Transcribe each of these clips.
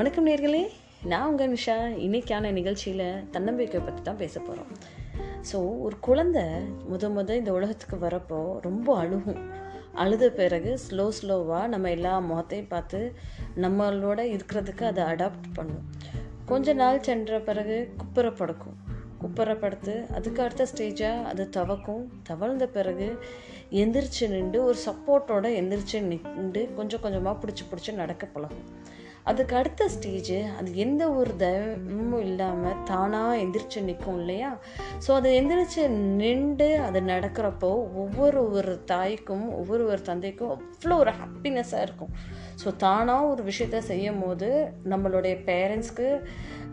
வணக்கம் நேர்களே. நான் உங்கள் நிஷா. இன்னைக்கான நிகழ்ச்சியில் தன்னம்பிக்கை பற்றி தான் பேச போகிறோம் ஸோ ஒரு குழந்தை முத முத இந்த உலகத்துக்கு வரப்போ ரொம்ப அழுகும். அழுத பிறகு ஸ்லோ ஸ்லோவாக நம்ம எல்லா முகத்தையும் பார்த்து நம்மளோட இருக்கிறதுக்கு அதை அடாப்ட் பண்ணும். கொஞ்ச நாள் சென்ற பிறகு குப்புற படுக்கும். குப்புறப்படுத்து அதுக்கு அடுத்த ஸ்டேஜாக அது தவக்கும். தவழ்ந்த பிறகு எந்திரிச்சு நின்று ஒரு சப்போர்ட்டோட எந்திரிச்சு நின்று கொஞ்சம் கொஞ்சமாக பிடிச்சி பிடிச்சி நடக்க பழகும். அதுக்கு அடுத்த ஸ்டேஜ் அது எந்த ஒரு தயமும் இல்லாமல் தானாக எந்திரிச்சு நிற்கும் இல்லையா? ஸோ அது எந்திரிச்சு நின்று அது நடக்கிறப்போ ஒவ்வொரு ஒரு தாய்க்கும் ஒவ்வொரு ஒரு தந்தைக்கும் அவ்வளோ ஒரு ஹாப்பினஸ்ஸாக இருக்கும். ஸோ தானாக ஒரு விஷயத்த செய்யும் போது நம்மளுடைய பேரண்ட்ஸ்க்கு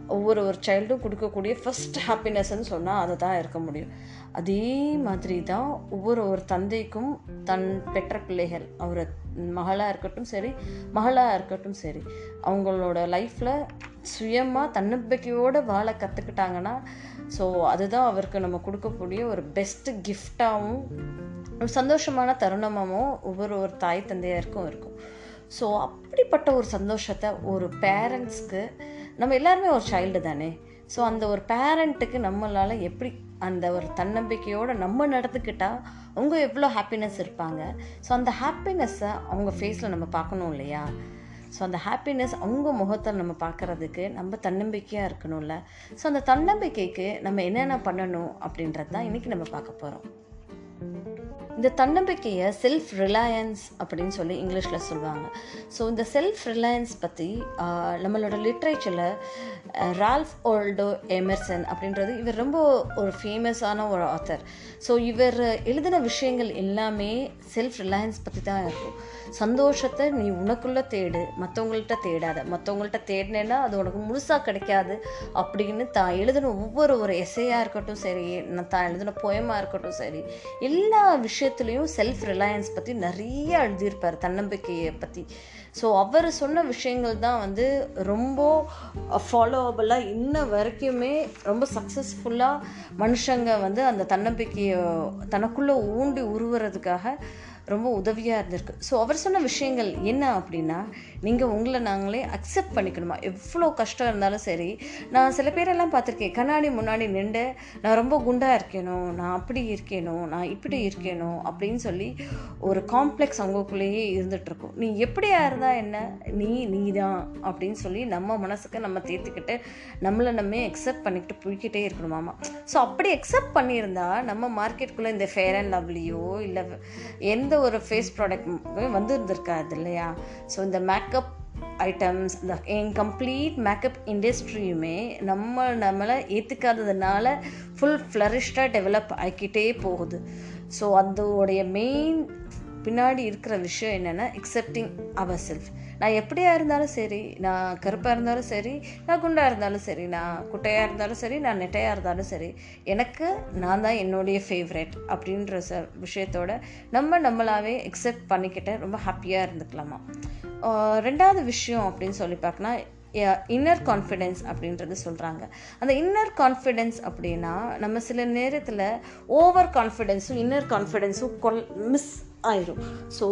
ஒவ்வொரு ஒரு சைல்டும் கொடுக்கக்கூடிய ஃபஸ்ட் ஹாப்பினஸ்ன்னு சொன்னால் அதை தான் இருக்க முடியும். அதே மாதிரி தான் ஒவ்வொரு ஒரு தந்தைக்கும் தன் பெற்ற பிள்ளைகள் அவரை மகளாக இருக்கட்டும் சரி மகளாக இருக்கட்டும் சரி அவங்களோட லைஃப்பில் சுயமாக தன்னம்பிக்கையோடு வாழ கற்றுக்கிட்டாங்கன்னா ஸோ அதுதான் அவருக்கு நம்ம கொடுக்கக்கூடிய ஒரு பெஸ்ட்டு கிஃப்டாகவும் ஒரு சந்தோஷமான தருணமாகவும் ஒவ்வொரு ஒரு தாய் தந்தையாருக்கும் இருக்கும். ஸோ அப்படிப்பட்ட ஒரு சந்தோஷத்தை ஒரு பேரண்ட்ஸ்க்கு நம்ம எல்லாருமே ஒரு சைல்டு தானே? ஸோ அந்த ஒரு பேரண்ட்டுக்கு நம்மளால் எப்படி அந்த ஒரு தன்னம்பிக்கையோடு நம்ம நடந்துக்கிட்டால் அவங்க எவ்வளோ ஹாப்பினஸ் இருப்பாங்க? ஸோ அந்த ஹாப்பினஸ்ஸை அவங்க ஃபேஸில் நம்ம பார்க்கணும் இல்லையா? ஸோ அந்த ஹாப்பினஸ் அவங்க முகத்தில் நம்ம பார்க்குறதுக்கு நம்ம தன்னம்பிக்கையாக இருக்கணும்ல. ஸோ அந்த தன்னம்பிக்கைக்கு நம்ம என்னென்ன பண்ணணும் அப்படின்றது தான் இன்றைக்கி நம்ம பார்க்க போகிறோம் இந்த தன்னம்பிக்கையை செல்ஃப் ரிலையன்ஸ் அப்படின்னு சொல்லி இங்கிலீஷில் சொல்லுவாங்க. ஸோ இந்த செல்ஃப் ரிலையன்ஸ் பற்றி நம்மளோட லிட்ரேச்சரில் ரால்ஃப் ஓல்டோ எமர்சன் அப்படின்றது இவர் ரொம்ப ஒரு ஃபேமஸான ஒரு ஆத்தர் ஸோ இவர் எழுதின விஷயங்கள் எல்லாமே செல்ஃப் ரிலையன்ஸ் பற்றி தான் இருக்கும். சந்தோஷத்தை நீ உனக்குள்ளே தேடு மற்றவங்கள்ட்ட தேடாத. மற்றவங்கள்ட்ட தேடினேன்னா அது உனக்கு முழுசாக கிடைக்காது அப்படின்னு தான் எழுதின ஒவ்வொரு ஒரு எஸ்ஐயாக இருக்கட்டும் சரி நான் தான் எழுதின போயமாக இருக்கட்டும் சரி எல்லா விஷயத்துலேயும் செல்ஃப் ரிலையன்ஸ் பற்றி நிறைய எழுதியிருப்பார் தன்னம்பிக்கையை பற்றி ஸோ அவர் சொன்ன விஷயங்கள் தான் வந்து ரொம்ப ஃபாலோவபுளாக இன்ன வரைக்குமே ரொம்ப சக்ஸஸ்ஃபுல்லாக மனுஷங்க வந்து அந்த தன்னம்பிக்கையை தனக்குள்ளே ஊண்டி உருவுறதுக்காக ரொம்ப உதவியாக இருந்திருக்கு. ஸோ அவர் சொன்ன விஷயங்கள் என்ன அப்படின்னா நீங்கள் உங்களை நாங்களே அக்செப்ட் பண்ணிக்கணுமா? எவ்வளோ கஷ்டம் இருந்தாலும் சரி நான் சில பேரெல்லாம் பார்த்துருக்கேன். கண்ணாடி முன்னாடி நின்று நான் ரொம்ப குண்டாக இருக்கேனோ? நான் அப்படி இருக்கேனோ? நான் இப்படி இருக்கேனோ? அப்படின்னு சொல்லி ஒரு காம்ப்ளெக்ஸ் அவங்களுக்குள்ளேயே இருந்துகிட்ருக்கும் நீ எப்படியா இருந்தால் என்ன? நீ நீ தான் அப்படின்னு சொல்லி நம்ம மனசுக்கு நம்ம தேர்த்துக்கிட்டு நம்மளை நம்ம அக்செப்ட் பண்ணிக்கிட்டு போய்கிட்டே இருக்கணுமாமா ஸோ அப்படி அக்செப்ட் பண்ணியிருந்தா நம்ம மார்க்கெட்டுக்குள்ளே இந்த ஃபேர் அண்ட் லவ்லியோ இல்லை எந்த ஒரு ஃபேஸ் ப்ராடக்ட் வந்துருந்துருக்காது இல்லையா? ஸோ இந்த மேக்கப் ஐட்டம்ஸ் இந்த என் கம்ப்ளீட் மேக்கப் இண்டஸ்ட்ரியுமே நம்ம நம்மளை ஏற்றுக்காததுனால ஃபுல் ஃப்ளரிஷ்டாக டெவலப் ஆகிக்கிட்டே போகுது. ஸோ அதோடைய மெயின் பின்னாடி இருக்கிற விஷயம் என்னென்னா எக்ஸப்டிங் அவர் செல்ஃப் நான் எப்படியா இருந்தாலும் சரி நான் கருப்பாக இருந்தாலும் சரி நான் குண்டாக இருந்தாலும் சரி நான் குட்டையாக இருந்தாலும் சரி நான் நெட்டையாக இருந்தாலும் சரி எனக்கு நான் தான் என்னுடைய ஃபேவரட் அப்படின்ற ச விஷயத்தோட நம்ம நம்மளாவே எக்ஸெப்ட் பண்ணிக்கிட்டு ரொம்ப ஹாப்பியாக இருந்துக்கலாமா? ரெண்டாவது விஷயம் அப்படின்னு சொல்லி பார்க்கனா இன்னர் கான்ஃபிடென்ஸ் அப்படின்றது சொல்கிறாங்க அந்த இன்னர் கான்ஃபிடென்ஸ் அப்படின்னா நம்ம சில நேரத்தில் ஓவர் கான்ஃபிடென்ஸும் இன்னர் கான்ஃபிடென்ஸும் கொல் மிஸ் ஆயிரும். ஸோ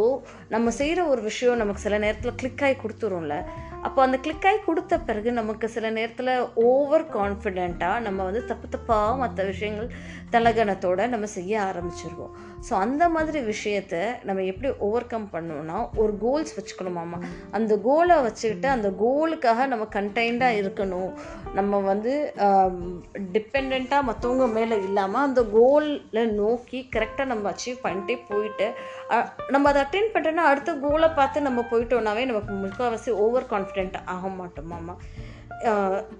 நம்ம செய்கிற ஒரு விஷயம் நமக்கு சில நேரத்தில் கிளிக் ஆகி கொடுத்துரும்ல. அப்போ அந்த கிளிக் ஆகி கொடுத்த பிறகு நமக்கு சில நேரத்தில் ஓவர் கான்ஃபிடெண்ட்டாக நம்ம வந்து தப்பு தப்பாக மற்ற விஷயங்கள் தலகணத்தோடு நம்ம செய்ய ஆரம்பிச்சிருவோம். ஸோ அந்த மாதிரி விஷயத்த நம்ம எப்படி ஓவர் கம் பண்ணோம்னா ஒரு கோல்ஸ் வச்சுக்கணுமாமா அந்த கோலை வச்சுக்கிட்டு அந்த கோலுக்காக நம்ம கண்டெய்ன்டாக இருக்கணும். நம்ம வந்து டிபெண்ட்டாக மற்றவங்க மேலே இல்லாமல் அந்த கோலில் நோக்கி கரெக்டாக நம்ம அச்சீவ் பண்ணிட்டே போயிட்டு நம்ம அதை அட்டென்ட் பண்ணுறோன்னா அடுத்த கோலை பார்த்து நம்ம போயிட்டோம்னாவே நமக்கு முக்கால்வாசி ஓவர் கான்ஃபிடென்ட் ஆக மாட்டோமாமா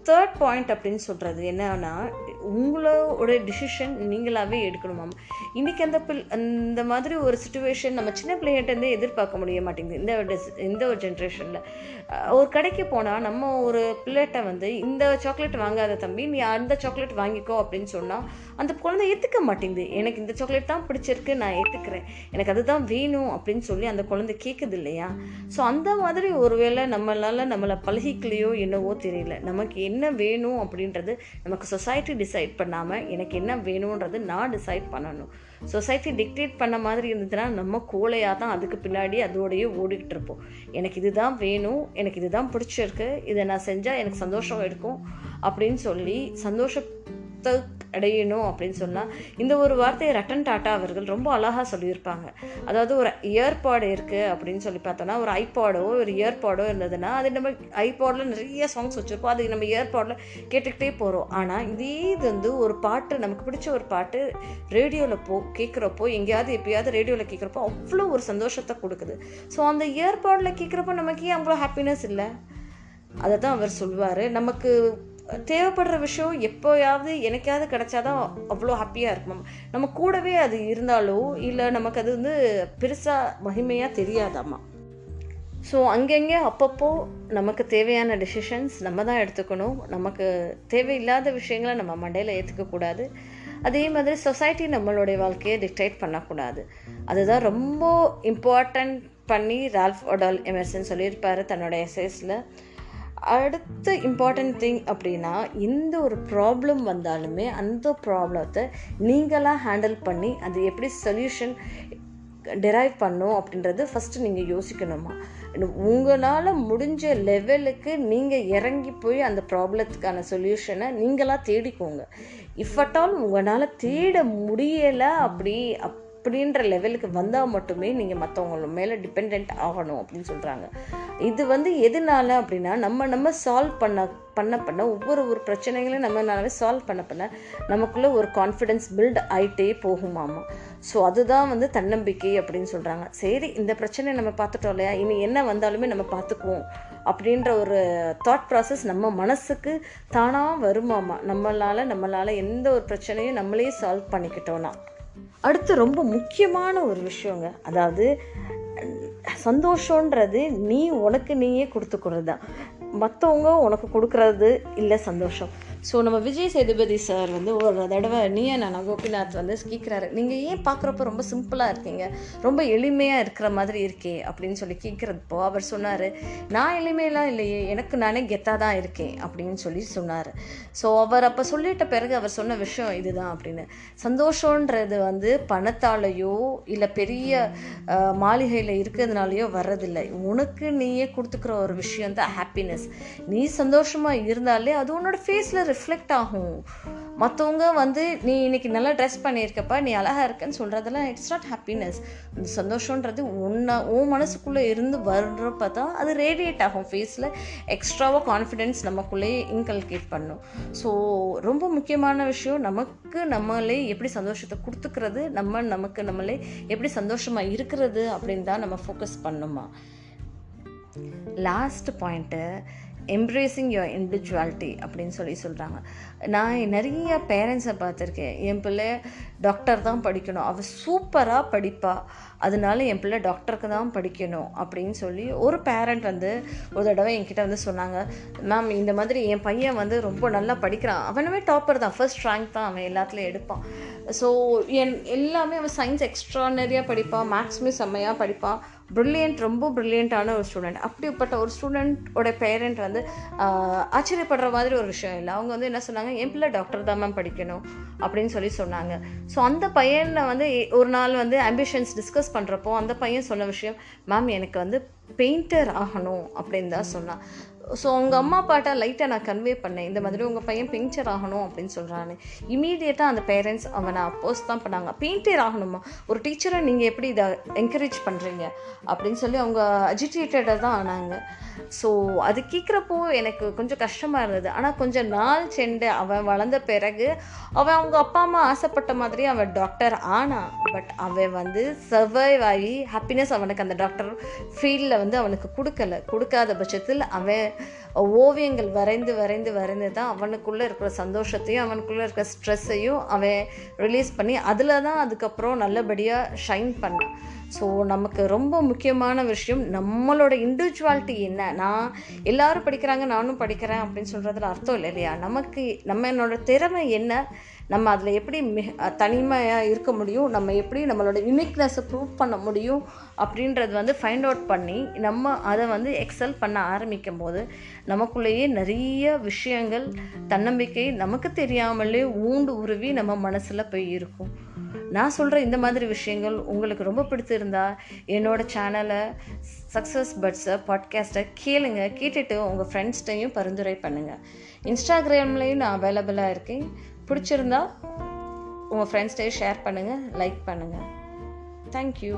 தேர்ட் பாயிண்ட் அப்படின்னு சொல்கிறது என்னன்னா உங்களோட டிசிஷன் நீங்களாகவே எடுக்கணுமாம் இன்றைக்கி அந்த பிள் அந்த மாதிரி ஒரு சுச்சுவேஷன் நம்ம சின்ன பிள்ளைகிட்டேருந்தே எதிர்பார்க்க முடிய மாட்டேங்குது. இந்த ஒரு இந்த ஒரு ஜென்ரேஷனில் ஒரு கடைக்கு போனால் நம்ம ஒரு பிள்ளைகிட்ட வந்து இந்த சாக்லேட் வாங்காத தம்பி நீ அந்த சாக்லேட் வாங்கிக்கோ அப்படின்னு சொன்னால் அந்த குழந்தை ஏற்றுக்க மாட்டேங்குது. எனக்கு இந்த சாக்லேட் தான் பிடிச்சிருக்கு நான் ஏற்றுக்கிறேன் எனக்கு அதுதான் வேணும் அப்படின்னு சொல்லி அந்த குழந்தை கேட்குது இல்லையா? ஸோ அந்த மாதிரி ஒருவேளை நம்மளால் நம்மளை பழகிக்கலையோ என்னவோ தெரியும் தெரியல. நமக்கு என்ன வேணும் அப்படின்றது நமக்கு சொசைட்டி டிசைட் பண்ணாமல் எனக்கு என்ன வேணுன்றது நான் டிசைட் பண்ணணும். சொசைட்டி டிக்டேட் பண்ண மாதிரி இருந்ததுன்னா நம்ம கோலையாக தான் அதுக்கு பின்னாடி அதோடையே ஓடிக்கிட்டு இருப்போம். எனக்கு இதுதான் வேணும் எனக்கு இதுதான் பிடிச்சிருக்கு இதை நான் செஞ்சால் எனக்கு சந்தோஷம் இருக்கும் அப்படின்னு சொல்லி புத்தக் அடையணும் அப்படின்னு சொன்னால் இந்த ஒரு வார்த்தையை ரட்டன் டாட்டா அவர்கள் ரொம்ப அழகாக சொல்லியிருப்பாங்க. அதாவது ஒரு இயர்பாடு இருக்குது அப்படின்னு சொல்லி பார்த்தோன்னா ஒரு ஐபாடோ ஒரு இயர்பாடோ இருந்ததுன்னா அது நம்ம ஐபாடில் நிறைய சாங்ஸ் வச்சுருப்போம். அது நம்ம இயர்பாடில் கேட்டுக்கிட்டே போகிறோம் ஆனால் இதே இது வந்து ஒரு பாட்டு நமக்கு பிடிச்ச ஒரு பாட்டு ரேடியோவில் போ கேட்குறப்போ எங்கேயாவது எப்பயாவது ரேடியோவில் கேட்குறப்போ அவ்வளோ ஒரு சந்தோஷத்தை கொடுக்குது. ஸோ அந்த இயர்பாடில் கேட்குறப்போ நமக்கு ஏன் அவ்வளோ ஹாப்பினஸ் இல்லை? அதை தான் அவர் சொல்லுவார். நமக்கு தேவைப்படுற விஷயம் எப்போயாவது எனக்காவது கிடைச்சாதான் அவ்வளோ ஹாப்பியாக இருக்கும். நம்ம கூடவே அது இருந்தாலோ இல்லை நமக்கு அது வந்து பெருசாக மகிமையாக தெரியாதாம்மா ஸோ அங்கங்கே அப்பப்போ நமக்கு தேவையான டெசிஷன்ஸ் நம்ம தான் எடுத்துக்கணும். நமக்கு தேவையில்லாத விஷயங்களை நம்ம மண்டையில் ஏற்றுக்கக்கூடாது அதே மாதிரி சொசைட்டி நம்மளுடைய வாழ்க்கையை டிக்டேட் பண்ணக்கூடாது. அதுதான் ரொம்ப இம்பார்ட்டண்ட் பண்ணி ரால்ஃப் ஒடால் எமர்சன் சொல்லியிருப்பார் தன்னோட எஸ்எஸில் அடுத்த இம்பார்ட்டன்ட் திங் அப்படின்னா எந்த ஒரு ப்ராப்ளம் வந்தாலுமே அந்த ப்ராப்ளத்தை நீங்களாக ஹேண்டில் பண்ணி அது எப்படி சொல்யூஷன் டெரைவ் பண்ணும் அப்படின்றது ஃபஸ்ட்டு நீங்கள் யோசிக்கணுமா? உங்களால் முடிஞ்ச லெவலுக்கு நீங்கள் இறங்கி போய் அந்த ப்ராப்ளத்துக்கான சொல்யூஷனை நீங்களாக தேடிக்கோங்க. இஃப் அட் ஆல் உங்களால் தேட முடியலை அப்படி அப் அப்படின்ற லெவலுக்கு வந்தால் மட்டுமே நீங்கள் மற்றவங்க மேலே டிபெண்ட் ஆகணும் அப்படின்னு சொல்கிறாங்க இது வந்து எதனால அப்படின்னா நம்ம நம்ம சால்வ் பண்ண பண்ண பண்ண ஒவ்வொரு ஒரு பிரச்சனைகளையும் நம்மளாவே சால்வ் பண்ண பண்ண நமக்குள்ளே ஒரு கான்ஃபிடென்ஸ் பில்ட் ஆகிட்டே போகுமாமா. ஸோ அதுதான் வந்து தன்னம்பிக்கை அப்படின்னு சொல்கிறாங்க சரி இந்த பிரச்சனையை நம்ம பார்த்துட்டோம் இல்லையா? இனி என்ன வந்தாலுமே நம்ம பார்த்துக்குவோம் அப்படின்ற ஒரு தாட் ப்ராசஸ் நம்ம மனசுக்கு தானாக வருமாமா. நம்மளால் நம்மளால் எந்த ஒரு பிரச்சனையும் நம்மளே சால்வ் பண்ணிக்கிட்டோன்னா அடுத்து ரொம்ப முக்கியமான ஒரு விஷயங்க. அதாவது சந்தோஷன்றது நீ உனக்கு நீயே கொடுத்துக்கிறது தான் மற்றவங்க உனக்கு கொடுக்கறது இல்லை சந்தோஷம். ஸோ நம்ம விஜய் சேதுபதி சார் வந்து ஒரு தடவை நீ நான் கோபிநாத் வந்து கேட்குறாரு நீங்கள் ஏன் பார்க்குறப்ப ரொம்ப சிம்பிளாக இருக்கீங்க? ரொம்ப எளிமையாக இருக்கிற மாதிரி இருக்கே அப்படின்னு சொல்லி கேட்குறப்போ அவர் சொன்னார் நான் எளிமையெல்லாம் இல்லையே எனக்கு நானே கெத்தாக தான் இருக்கேன் அப்படின்னு சொல்லி சொன்னார். ஸோ அவர் அப்போ சொல்லிட்ட பிறகு அவர் சொன்ன விஷயம் இதுதான் அப்படின்னு. சந்தோஷன்றது வந்து பணத்தாலேயோ இல்லை பெரிய மாளிகையில் இருக்கிறதுனாலையோ வர்றதில்லை. உனக்கு நீயே கொடுத்துக்கிற ஒரு விஷயம் தான் ஹாப்பினஸ் நீ சந்தோஷமாக இருந்தாலே அது உன்னோட ஃபேஸில் ரிஃப்ளெக்ட் ஆகும். மற்றவங்க வந்து நீ இன்னைக்கு நல்லா ட்ரெஸ் பண்ணியிருக்கப்பா நீ அழகாக இருக்கன்னு சொல்கிறதெல்லாம் இட்ஸ் நாட் ஹாப்பினஸ் அந்த சந்தோஷன்றது உன்னை உன் மனசுக்குள்ளே இருந்து வர்றப்ப தான் அது ரேடியேட் ஆகும். ஃபேஸில் எக்ஸ்ட்ராவாக கான்ஃபிடென்ஸ் நமக்குள்ளேயே இன்கல்கேட் பண்ணும். ஸோ ரொம்ப முக்கியமான விஷயம் நமக்கு நம்மளே எப்படி சந்தோஷத்தை கொடுத்துக்கிறது நம்ம நமக்கு நம்மளே எப்படி சந்தோஷமாக இருக்கிறது அப்படின்னு தான் நம்ம ஃபோக்கஸ் பண்ணுமா? Last point embracing your individuality அப்படின்னு சொல்லி சொல்கிறாங்க நான் நிறைய பேரண்ட்ஸை பார்த்துருக்கேன். என் பிள்ளை டாக்டர் தான் படிக்கணும். அவள் சூப்பராக படிப்பா. அதனால என் பிள்ளை டாக்டருக்கு தான் படிக்கணும் அப்படின்னு சொல்லி ஒரு பேரண்ட் வந்து ஒரு தடவை என்கிட்ட வந்து சொன்னாங்க. மேம் இந்த மாதிரி என் பையன் வந்து ரொம்ப நல்லா படிக்கிறான். அவனுமே டாப்பர் தான். ஃபர்ஸ்ட் ரேங்க் தான் அவன் எல்லாத்துலேயும் எடுப்பான். ஸோ என் எல்லாமே அவன் சயின்ஸ் எக்ஸ்ட்ரானரியாக படிப்பான். மேக்ஸுமே செம்மையாக படிப்பான். ப்ரில்லியன்ட் ரொம்ப ப்ரில்லியண்ட்டான ஒரு ஸ்டூடெண்ட் அப்படிப்பட்ட ஒரு ஸ்டூடெண்ட்டோட பேரண்ட் வந்து ஆச்சரியப்படுற மாதிரி ஒரு விஷயம் இல்லை. அவங்க வந்து என்ன சொன்னாங்க? என் பிள்ளை டாக்டர் தான் மேம் படிக்கணும். அப்படின்னு சொல்லி சொன்னாங்க. ஸோ அந்த பையனை வந்து ஒரு நாள் வந்து ஆம்பிஷன்ஸ் டிஸ்கஸ் பண்ணுறப்போ அந்த பையன் சொன்ன விஷயம் மேம் எனக்கு வந்து பெயிண்டர் ஆகணும் அப்படின்னு தான் சொன்னான். ஸோ அவங்க அம்மா அப்பாட்ட லைட்டாக நான் கன்வே பண்ணேன். இந்த மாதிரி உங்கள் பையன் பெயிண்டர் ஆகணும் அப்படின்னு சொல்கிறான்னு இமீடியட்டாக அந்த பேரண்ட்ஸ் அவனை அப்போஸ் தான் பண்ணாங்க. பெயிண்டர் ஆகணுமா? ஒரு டீச்சரை நீங்கள் எப்படி இதை என்கரேஜ் பண்ணுறீங்க அப்படின்னு சொல்லி அவங்க அஜிடேட்டடாக தான் ஆனாங்க. ஸோ அது கேட்குறப்போ எனக்கு கொஞ்சம் கஷ்டமாக இருந்தது. ஆனால் கொஞ்சம் நாள் சென்று அவன் வளர்ந்த பிறகு அவன் அவங்க அப்பா அம்மா ஆசைப்பட்ட மாதிரி அவன் டாக்டர் ஆனான் பட் அவன் வந்து சர்வைவ் ஆகி ஹாப்பினஸ் அவனுக்கு அந்த டாக்டர் ஃபீல்டில் வந்து அவனுக்கு கொடுக்கல. கொடுக்காத பட்சத்தில் அவன் ஓவியங்கள் வரைந்து வரைந்து வரைந்து தான் அவனுக்குள்ளே இருக்கிற சந்தோஷத்தையும் அவனுக்குள்ளே இருக்கிற ஸ்ட்ரெஸ்ஸையும் அவன் ரிலீஸ் பண்ணி அதில் தான் அதுக்கப்புறம் நல்லபடியாக ஷைன் பண்ணான். ஸோ நமக்கு ரொம்ப முக்கியமான விஷயம் நம்மளோட இண்டிவிஜுவாலிட்டி என்ன? நான் எல்லாரும் படிக்கிறாங்க நானும் படிக்கிறேன் அப்படின்னு சொல்கிறதுல அர்த்தம் இல்லை இல்லையா? நமக்கு நம்ம திறமை என்ன? நம்ம அதில் எப்படி மிக தனிமையாக இருக்க முடியும் நம்ம எப்படி நம்மளோட யுனிக்னஸை ப்ரூவ் பண்ண முடியும் அப்படின்றது வந்து ஃபைண்ட் அவுட் பண்ணி நம்ம அதை வந்து எக்ஸல் பண்ண ஆரம்பிக்கும் போது நமக்குள்ளேயே நிறைய விஷயங்கள் தன்னம்பிக்கை நமக்கு தெரியாமலே ஊண்டு உருவி நம்ம மனசில் போய் இருக்கும். நான் சொல்கிற இந்த மாதிரி விஷயங்கள் உங்களுக்கு ரொம்ப பிடிச்சிருந்தா என்னோடய சேனலை சக்ஸஸ் பட்ஸை பாட்காஸ்ட்டை கேளுங்க கேட்டுட்டு உங்கள் ஃப்ரெண்ட்ஸ்டையும் பரிந்துரை பண்ணுங்கள் இன்ஸ்டாகிராம்லேயும் நான் அவைலபிளாக இருக்கேன். பிடிச்சிருந்தா உங்கள் ஃப்ரெண்ட்ஸ்டே ஷேர் பண்ணுங்கள் லைக் பண்ணுங்கள் தேங்க்யூ